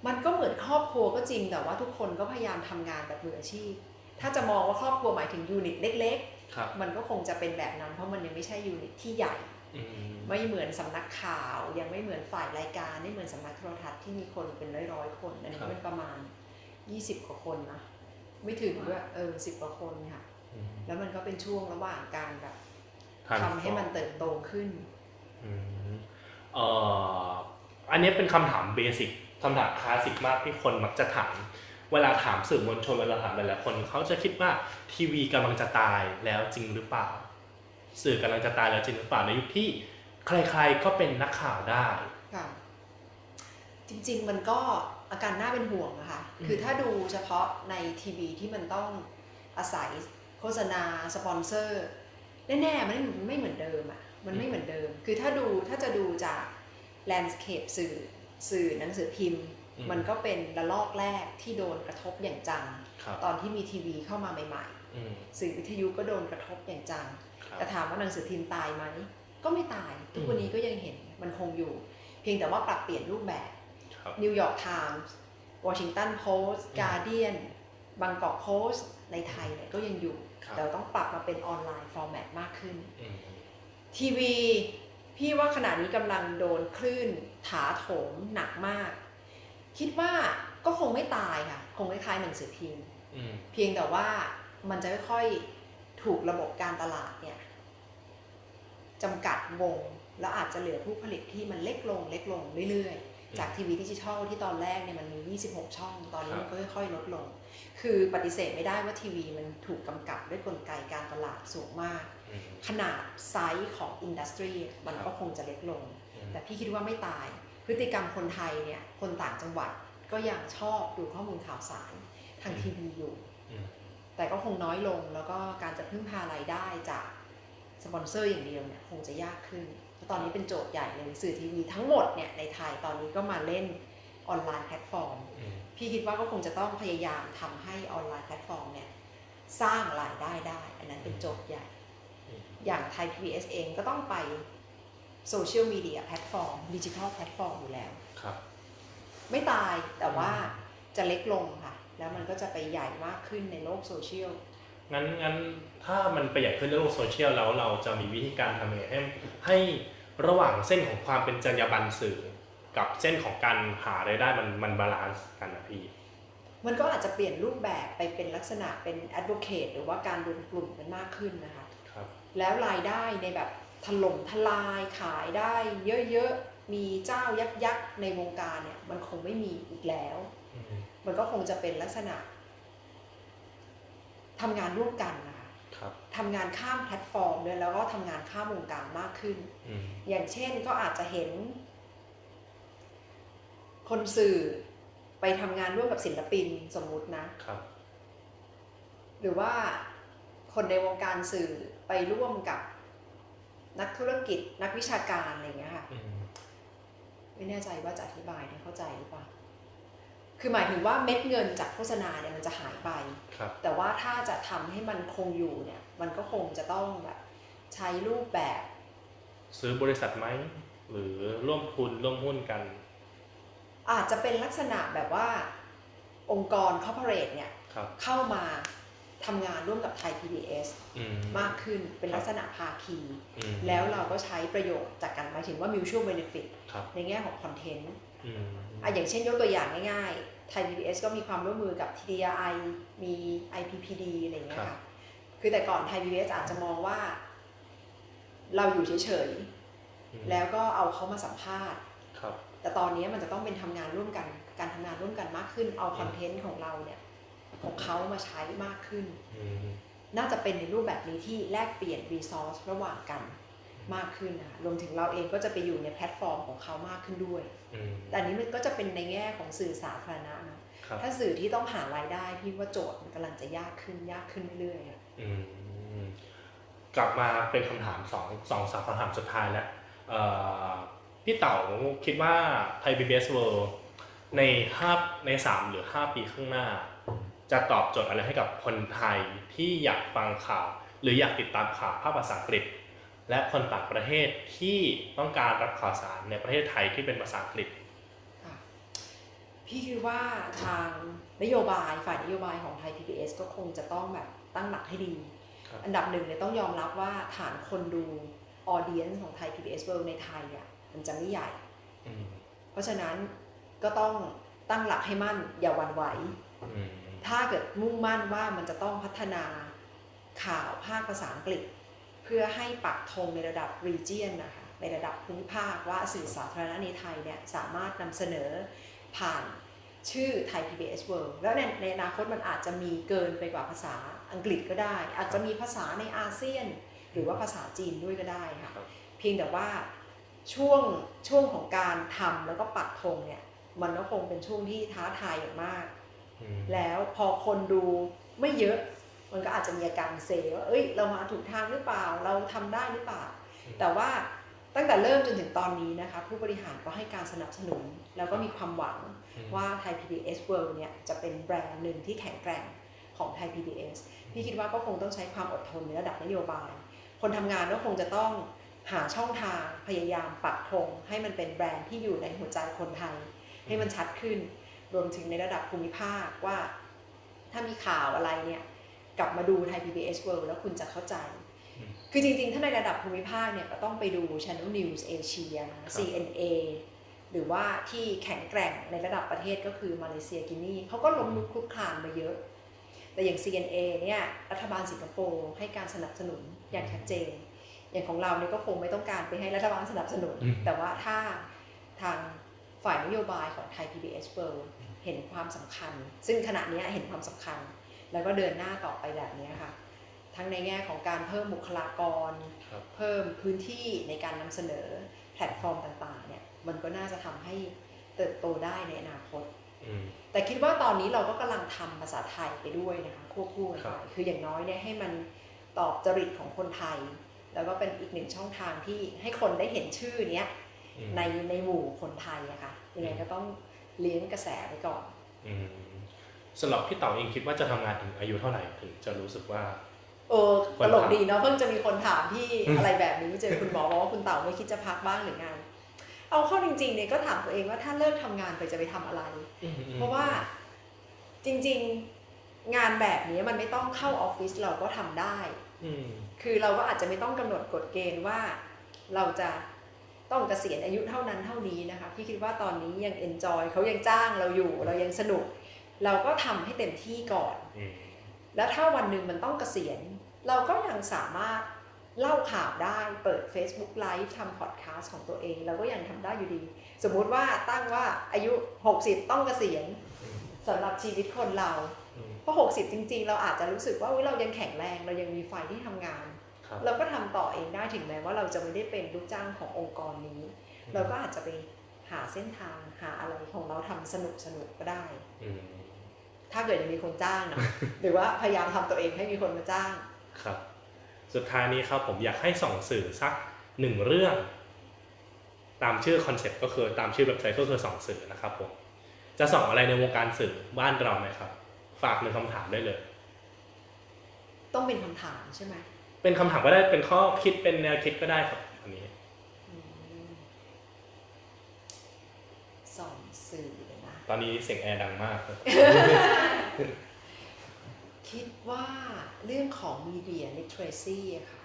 มันก็เหมือนครอบครัวก็จริงแต่ว่าทุกคนก็พยายามทำงานแบบมืออาชีพ ถ้าจะมองว่าครอบครัวหมายถึง unit เล็กๆมันก็คงจะเป็นแบบนั้นเพราะมันยังไม่ใช่ unit ที่ใหญ่อืม ไม่เหมือนสำนักข่าว ยังไม่เหมือนฝ่ายรายการไม่เหมือนสำนักโทรทัศน์ที่มีคนเป็นร้อยๆคน อันนี้เป็นประมาณ 20กว่าคนนะไม่ถึงด้วยเออสิบกว่าคนค่ะอืมแล้วมันก็เป็นช่วงระหว่างการแบบทันทำให้มันเติบโตขึ้นอืมเอ่ออันนี้เป็นคำถามเบสิกคำถามคลาสสิกมากที่คนมักจะถามเวลาถามสื่อมวลชนเวลาถามหลายๆคนเขาจะคิดว่าทีวีกำลังจะตายแล้วจริงหรือเปล่า สื่อกำลังจะตายแล้วจริงหรือเปล่าในยุคที่ใครๆก็เป็นนักข่าวได้ค่ะจริง ๆ มันก็อาการน่าเป็นห่วงอะค่ะอืมคือถ้าดูเฉพาะในทีวีที่มันต้องอาศัยโฆษณาสปอนเซอร์แน่ๆมันไม่ไม่เหมือนเดิมอะมันไม่เหมือนเดิม คือถ้าดูถ้าจะดูจาก landscape สื่อสื่อหนังสือพิมพ์อื มมันก็เป็นระลอกแรกที่โดนกระทบอย่างจังครับตอนที่มีทีวีเข้ามาใหม่อืมๆสื่อวิทยุก็โดนกระทบอย่างจังครับแต่ถามว่าหนังสือพิมพ์ตายไหมก็ไม่ตาย ทุกวันนี้ก็ยังเห็นมันคงอยู่ เพียงแต่ว่าปรับเปลี่ยนรูปแบบครับนิวยอร์กไทมส์วอชิงตันโพสต์อืมการ์เดียนบางกอกโพสต์ในไทยเนี่ยก็ยังอยู่ครับแต่ต้องปรับมาเป็น online format มากขึ้นอืมทีวีพี่ว่าขณะนี้กำลังโดนคลื่นถาโถมหนักมาก คิดว่าก็คงไม่ตายค่ะ คงคล้ายๆหนังสือพิมพ์อืมเพียงแต่ว่ามันจะค่อยๆถูกระบบการตลาดเนี่ยจำกัดวง แล้วอาจจะเหลือผู้ผลิตที่มันเล็กลงเล็กลงเรื่อยๆ จากทีวีดิจิทัลที่ตอนแรกเนี่ยมันมี 26 ช่อง ตอนนี้มันก็ค่อยๆ ลดลง คือปฏิเสธไม่ได้ว่าทีวีมันถูกกำกับด้วยกลไกการตลาดสูงมากอืมขนาดไซส์ของ industry มันก็คงจะเล็กลงอืมแต่พี่คิดว่าไม่ตาย พฤติกรรมคนไทยเนี่ยคนต่างจังหวัดก็ยังชอบดูข้อมูลข่าวสารทางทีวีอยู่อืมแต่ก็คงน้อยลงแล้วก็การจะพึ่งพารายได้จากสปอนเซอร์อย่างเดียวเนี่ยคงจะยากขึ้นเพราะตอนนี้เป็นโจทย์ใหญ่เลยสื่อทีวีทั้งหมดเนี่ยในไทยตอนนี้ก็มาเล่น online platform อืมพี่คิดว่าก็คงจะต้องพยายามทำให้ online platform เนี่ยสร้างรายได้ได้ อันนั้นเป็นโจทย์ใหญ่อืมอย่างไทย PBS เองก็ต้องไป social media platform digital platform อยู่แล้วครับ ไม่ตายแต่ว่าจะเล็กลงค่ะ แล้วมันก็จะไปใหญ่มากขึ้นในโลกโซเชียลงั้นงั้นถ้ามันไปใหญ่ขึ้นในโลกโซเชียลแล้วเราจะมีวิธีการทำยังไงให้ให้ระหว่างเส้นของความเป็นจรรยาบรรณสื่อ กับเส้นของการหารายได้มันมัน balance กันนะพี่มันก็อาจจะเปลี่ยนรูปแบบไปเป็นลักษณะเป็น advocate หรือว่าการรวมกลุ่มกันมากขึ้นนะคะ ครับ แล้วรายได้ในแบบ ถล่มทลายขายได้เยอะๆ มีเจ้ายักษ์ยักษ์ในวงการเนี่ย มันคงไม่มีอีกแล้วอืมมันก็คงจะเป็นลักษณะทำงานร่วมกันนะคะครับทำงานข้ามแพลตฟอร์มด้วยแล้วก็ทำงานข้ามวงการมากขึ้นอืมอย่างเช่นก็อาจจะเห็น คนสื่อไปทำงานร่วมกับศิลปินสมมุตินะครับหรือว่าคนในวงการสื่อไปร่วมกับ นักธุรกิจนักวิชาการอะไรอย่างเงี้ยค่ะอืมไม่แน่ใจว่าจะอธิบายได้เข้าใจหรือเปล่าคือหมายถึงว่าเม็ดเงินจากโฆษณาเนี่ยมันจะหายไปครับแต่ว่าถ้าจะทำให้มันคงอยู่เนี่ย มันก็คงจะต้องแบบใช้รูปแบบ ซื้อบริษัทไหมหรือร่วมทุนร่วมหุ้นกัน อาจจะเป็นลักษณะแบบว่าองค์กร corporate เนี่ยครับเข้ามา ทำงานร่วมกับไทย PBS อืมมากขึ้นเป็นลักษณะภาคีอืมแล้วเราก็ใช้ประโยชน์จากกันหมายถึงว่า mutual benefit ครับในแง่ของ content อืมอะอย่างเช่นยกตัวอย่างง่ายๆ ไทย PBS ก็มีความร่วมมือกับ TDRI มี IPPD อะไรอย่างเงี้ยค่ะ คือแต่ก่อนไทย PBS อาจจะมองว่า เราอยู่เฉยอืมๆแล้วก็เอาเขามาสัมภาษณ์ครับแต่ตอนนี้มันจะต้องเป็นทำงานร่วมกัน การทำงานร่วมกันมากขึ้น เอาคอนเทนต์ของเราเนี่ย ของเขามาใช้มากขึ้นอืมน่าจะเป็นในรูปแบบนี้ที่แลกเปลี่ยน resource ระหว่างกันมากขึ้นนะคะรวมถึงเราเองก็จะไปอยู่ในแพลตฟอร์มของเขามากขึ้นด้วยอืมแต่อันนี้มันก็จะเป็นในแง่ของสื่อสาธารณะเนอะครับถ้าสื่อที่ต้องหารายได้พี่ว่าโจทย์มันกำลังจะยากขึ้นยากขึ้นเรื่อยๆอะอืมกลับมาเป็นคำถามสองสองสามคำถามสุดท้ายแล้วเอ่อพี่เต๋าคิดว่าไทย PBS World ในห้าในสามหรือห้าปีข้างหน้า จะตอบโจทย์อะไรให้กับคนไทยที่อยากฟังข่าว หรืออยากติดตามข่าวภาคภาษาอังกฤษ และคนต่างประเทศที่ต้องการรับข่าวสารในประเทศไทยที่เป็นภาษาอังกฤษค่ะพพี่คิดว่าทางนโยบายฝ่ายนโยบายของไทย PBS ก็คงจะต้องแบบตั้งหลักให้ดีครับอันดับหนึ่งเนี่ยต้องยอมรับว่าฐานคนดูออเดียนของไทย PBS World ในไทยอะมันจะไม่ใหญ่อืมเพราะฉะนั้นก็ต้องตั้งหลักให้มั่นอย่าหวั่นไหวอืม ถ้าเกิดมุ่งมั่นว่ามันจะต้องพัฒนาข่าวภาคภาษาอังกฤษ เพื่อให้ปักธงในระดับ region นะคะในระดับภูมิภาคว่าสื่อสาธารณะในไทยเนี่ยสามารถนำเสนอผ่านชื่อไทย PBS World แล้วในในอนาคตมันอาจจะมีเกินไปกว่าภาษาอังกฤษก็ได้ อาจจะมีภาษาในอาเซียน หรือว่าภาษาจีนด้วยก็ได้ค่ะครับเพียงแต่ว่าช่วงช่วงของการทำแล้วก็ปักธงเนี่ยมันก็คงเป็นช่วงที่ท้าทายอย่างมากอืม แล้วพอคนดูไม่เยอะ มันก็อาจจะมีอาการเซว่าเอ้ย เรามาถูกทางหรือเปล่า เราทำได้หรือเปล่า แต่ว่าตั้งแต่เริ่มจนถึงตอนนี้นะคะ ผู้บริหารก็ให้การสนับสนุน แล้วก็มีความหวังอืมว่าไทย PBS World เนี่ยจะเป็นแบรนด์หนึ่งที่แข็งแกร่งของไทย PBS พี่คิดว่าก็คงต้องใช้ความอดทนในระดับนโยบาย คนทำงานก็คงจะต้องหาช่องทางพยายามปักธงให้มันเป็นแบรนด์ที่อยู่ในหัวใจคนไทย ให้มันชัดขึ้น รวมถึงในระดับภูมิภาคว่า ถ้ามีข่าวอะไรเนี่ยกลับมาดูไทย PBS World แล้วคุณจะเข้าใจอืมคือจริงๆ ถ้าในระดับภูมิภาคเนี่ยก็ต้องไปดู Channel News Asia CNA หรือว่าที่แข็งแกร่งในระดับประเทศก็คือมาเลเซียกินีเขาก็ล้มลุกคลุกคลานมาเยอะ แต่อย่าง CNA เนี่ยรัฐบาลสิงคโปร์ให้การสนับสนุนอย่างชัดเจน อย่างของเราเนี่ยก็คงไม่ต้องการไปให้รัฐบาลสนับสนุนอืมแต่ว่าถ้าทาง ฝ่ายนโยบายของไทย PBS World เห็นความสำคัญ ซึ่งขณะเนี้ยเห็นความสำคัญ แล้วก็เดินหน้าต่อไปแบบเนี้ยค่ะ ทั้งในแง่ของการเพิ่มบุคลากรครับเพิ่มพื้นที่ในการนำเสนอแพลตฟอร์มต่างๆ เนี่ยมันก็น่าจะทำให้เติบโตได้ในอนาคตอืมแต่คิดว่าตอนนี้เราก็กำลังทำภาษาไทยไปด้วยนะคะควบคู่กันครัไปบคืออย่างน้อยเนี่ยให้มันตอบจริตของคนไทย แล้วก็เป็นอีกหนึ่งช่องทางที่ให้คนได้เห็นชื่อเนี้ยอืม ในในหมู่คนไทยอะค่ะยังไงก็ต้องเลี้ยงกระแสไว้ก่อนอืมสำหรับพี่เต๋าเองคิดว่าจะทำงานถึงอายุเท่าไหร่ถึงจะรู้สึกว่าเออคตนลถากมดีเนาะเพิ่งจะมีคนถามที่อืมอะไรแบบนี้เจอคุณหมอบอกว่าคุณเต่าไม่คิดจะพักบ้างหรือไงเอาเข้าจริงๆเนี่ยก็ถามตัวเองว่าถ้าเลิกทำงานไปจะไปทำอะไรอืมอืมเพราะว่าจริง ๆงานแบบนี้มันไม่ต้องเข้าออฟฟิศเราก็ทำได้อืมคือเราก็อาจจะไม่ต้องกำหนดกฎเกณฑ์ว่าเราจะ ต้องเกษียณอายุเท่านั้นเท่านี้นะคะพี่คิดว่าตอนนี้ยังเอนจอยเขายังจ้างเราอยู่ เรายังสนุก เราก็ทำให้เต็มที่ก่อนอืมแล้วถ้าวันหนึ่งมันต้องเกษียณ เราก็ยังสามารถเล่าข่าวได้เปิด Facebook Live ทำพอดแคสต์ของตัวเอง เราก็ยังทำได้อยู่ดี สมมุติว่าตั้งว่าอายุ 60 ต้องเกษียณอืมสำหรับชีวิตคนเราอืมเพราะ 60 จริง ๆ เราอาจจะรู้สึกว่าอุ๊ยเรายังแข็งแรง เรายังมีไฟที่ทำงานครับ เราก็ทำต่อเองได้ถึงแม้ว่าเราจะไม่ได้เป็นลูกจ้างขององค์กรนี้ เราก็อาจจะไปหาเส้นทางหาอะไรของเราทำสนุกสนุกๆก็ได้อืมถ้าเกิดยังมีคนจ้างนะหรือว่าพยายามทำตัวเองให้มีคนมาจ้างครับ สุดท้ายนี้ครับผมอยากให้ส่องสื่อสักหนึ่งเรื่อง ตามชื่อ concept ก็คือตามชื่อเว็บไซต์ก็คือส่องสื่อนะครับผมจะส่องอะไรในวงการสื่อบ้านเราไหมครับ ฝากหนึ่งคำถามได้เลย ต้องเป็นคำถามใช่ไหม เป็นคำถามก็ได้เป็นข้อคิดเป็นแนวคิดก็ได้ครับอันนี้อืมสอนสื่อเลยนะตอนนี้เสียงแอร์ดังมากครับคิดว่าเรื่องของ media literacy อะค่ะ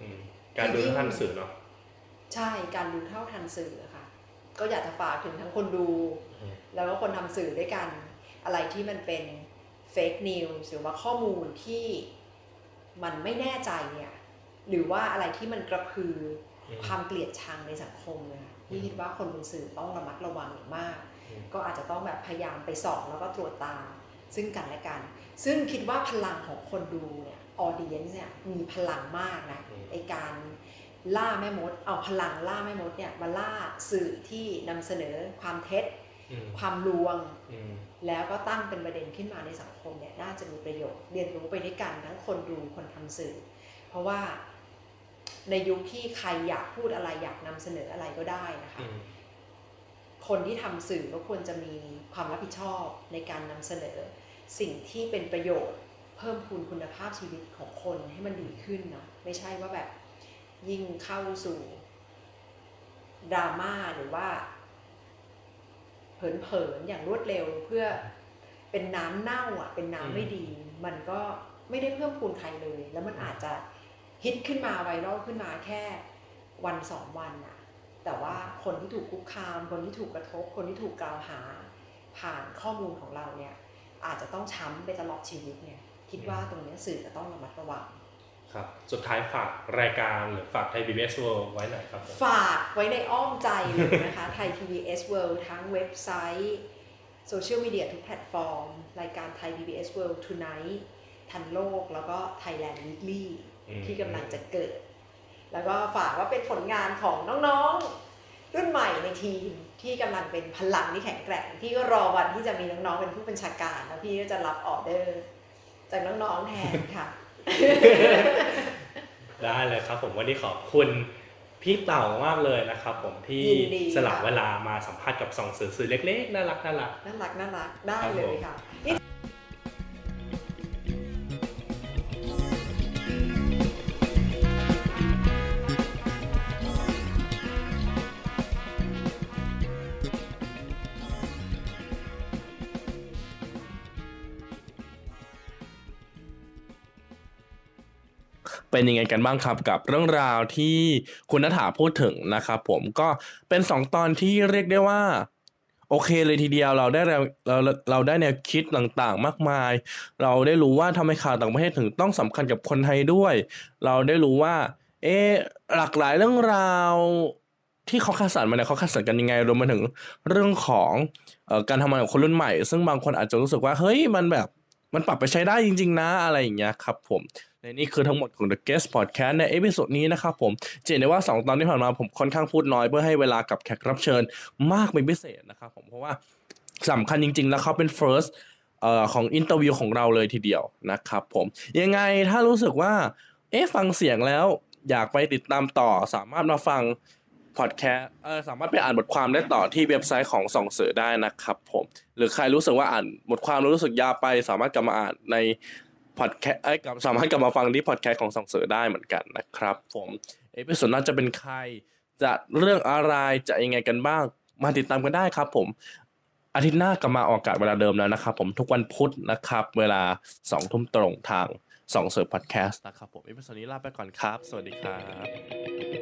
อืมการดูทันสื่อเนาะใช่การรู้เท่าทันสื่ออะค่ะ ก็อยากจะฝากถึงทั้งคนดูอืมแล้วก็คนทำสื่อด้วยกัน อะไรที่มันเป็น fake news หรือว่าข้อมูลที่ มันไม่แน่ใจเนี่ยหรือว่าอะไรที่มันกระพืออืมความเกลียดชังในสังคมเนี่ยพี่คิดว่าคนเป็นสื่อต้องระมัดระวังอย่างมากอืมก็อาจจะต้องแบบพยายามไปส่องแล้วก็ตรวจตาซึ่งกันและกัน ซึ่งคิดว่าพลังของคนดูเนี่ยออเดียนเนี่ยมีพลังมากนะอืมไอการล่าแม่มด เอาพลังล่าแม่มดเนี่ยมาล่าสื่อที่นำเสนอความเท็จอืม ความลวงอืมแล้วก็ตั้งเป็นประเด็นขึ้นมาในสังคมเนี่ยน่าจะมีประโยชน์เรียนรู้ไปด้วยกันทั้งคนดูคนทำสื่อ เพราะว่าในยุคที่ใครอยากพูดอะไรอยากนำเสนออะไรก็ได้นะคะอืมคนที่ทำสื่อก็ควรจะมีความรับผิดชอบในการนำเสนอ สิ่งที่เป็นประโยชน์ เพิ่มพูนคุณภาพชีวิตของคนให้มันดีขึ้นเนาะไม่ใช่ว่าแบบยิ่งเข้าสู่ดราม่าหรือว่า เผเผินๆอย่างรวดเร็วเพื่อเป็นน้ำเน่าอะ เป็นน้ำไม่ดี มันก็ไม่ได้เพิ่มพูนใครเลย แล้วมันอาจจะฮิตขึ้นมาไวรัลขึ้นมาแค่วันสองวันอะ แต่ว่าคนที่ถูกคุกคาม คนที่ถูกกระทบ คนที่ถูกกล่าวหา ผ่านข้อมูลของเราเนี่ย อาจจะต้องช้ำไปตลอดชีวิตเนี่ย คิดว่าตรงนี้สื่อจะต้องระมัดระวัง ครับสุดท้ายฝากรายการหรือฝากไทย PBS World ไว้หน่อยครับผมฝากไว้ในอ้อมใจเลยนะคะไทย PBS World ทั้งเว็บไซต์โซเชียลมีเดียทุกแพลตฟอร์ม รายการ Thai PBS World Tonight ทันโลกแล้วก็ Thailand Weekly อืมที่กำลังจะเกิด แล้วก็ฝากว่าเป็นผลงานของน้องๆ รุ่นใหม่ในทีมที่กำลังเป็นพลังที่แข็งแกร่ง ที่ก็รอวันที่จะมีน้องๆ เป็นผู้บัญชาการ แล้วพี่ก็จะรับออเดอร์ จากน้องๆแทนค่ะ ได้เลยครับ ผมวันนี้ขอบคุณพี่เต่ามากเลยนะครับ ผมที่ยินดีสละค่ะ เวลามาสัมภาษณ์กับสองสื่อสื่อเล็กๆน่ารักน่ารัก น่ารักน่ารักได้ครับเลผมยค่ะ เป็นยังไงกันบ้างครับกับเรื่องราวที่คุณนัฐาพูดถึงนะครับผมก็เป็นสองตอนที่เรียกได้ว่า โอเคเลยทีเดียวเราได้เราเราเราได้แนวคิดต่างๆ มากมาย เราได้รู้ว่าทำไมข่าวต่างประเทศถึงต้องสำคัญกับคนไทยด้วย เราได้รู้ว่า เอหลากหลายเรื่องราวที่เขาคัดสรรมาเนี่ยเขาคัดสรรกันยังไงรวมมาถึงเรื่องของออการทำงานของคนรุ่นใหม่ ซึ่งบางคนอาจจะรู้สึกว่าเฮ้ยมันแบบมันปรับไปใช้ได้จริง ๆ นะอะไรอย่างเงี้ยครับผม และนี่คือทั้งหมดของ The Guest Podcast ใน episode นี้นะครับผมจะเห็นได้ว่า 2 ตอนที่ผ่านมาผมค่อนข้างพูดน้อยเพื่อให้เวลากับแขกรับเชิญมากเป็นพิเศษนะครับผมเพราะว่าสำคัญจริง ๆ แล้วเขาเป็น first เอ่อของ interview ของเราเลยทีเดียวนะครับผมยังไงถ้ารู้สึกว่า เอ๊ะฟังเสียงแล้วอยากไปติดตามต่อสามารถมาฟังพอดแคสต์เออสามารถไปอ่านบทความได้ต่อที่เว็บไซต์ของส่องสื่อได้นะครับผม หรือใครรู้สึกว่าอ่านบทความแล้วรู้สึกยาวไป สามารถกลับมาอ่านใน พอดแคสต์กับสามารถกลับมาฟังที่พอดแคสต์ของส่องสื่อได้เหมือนกันนะครับ ผม episode น่าจะเป็นใคร จะเรื่องอะไรจะยังไงกันบ้าง มาติดตามกันได้ครับ ผมอาทิตย์หน้ากลับมาออกอากาศเวลาเดิมแล้วนะครับ ผมทุกวันพุธนะครับ เวลาสองทุ่มตรงทางส่องสื่อพอดแคสต์นะครับผม episode นี้ลาไปก่อนครับ สวัสดีครับ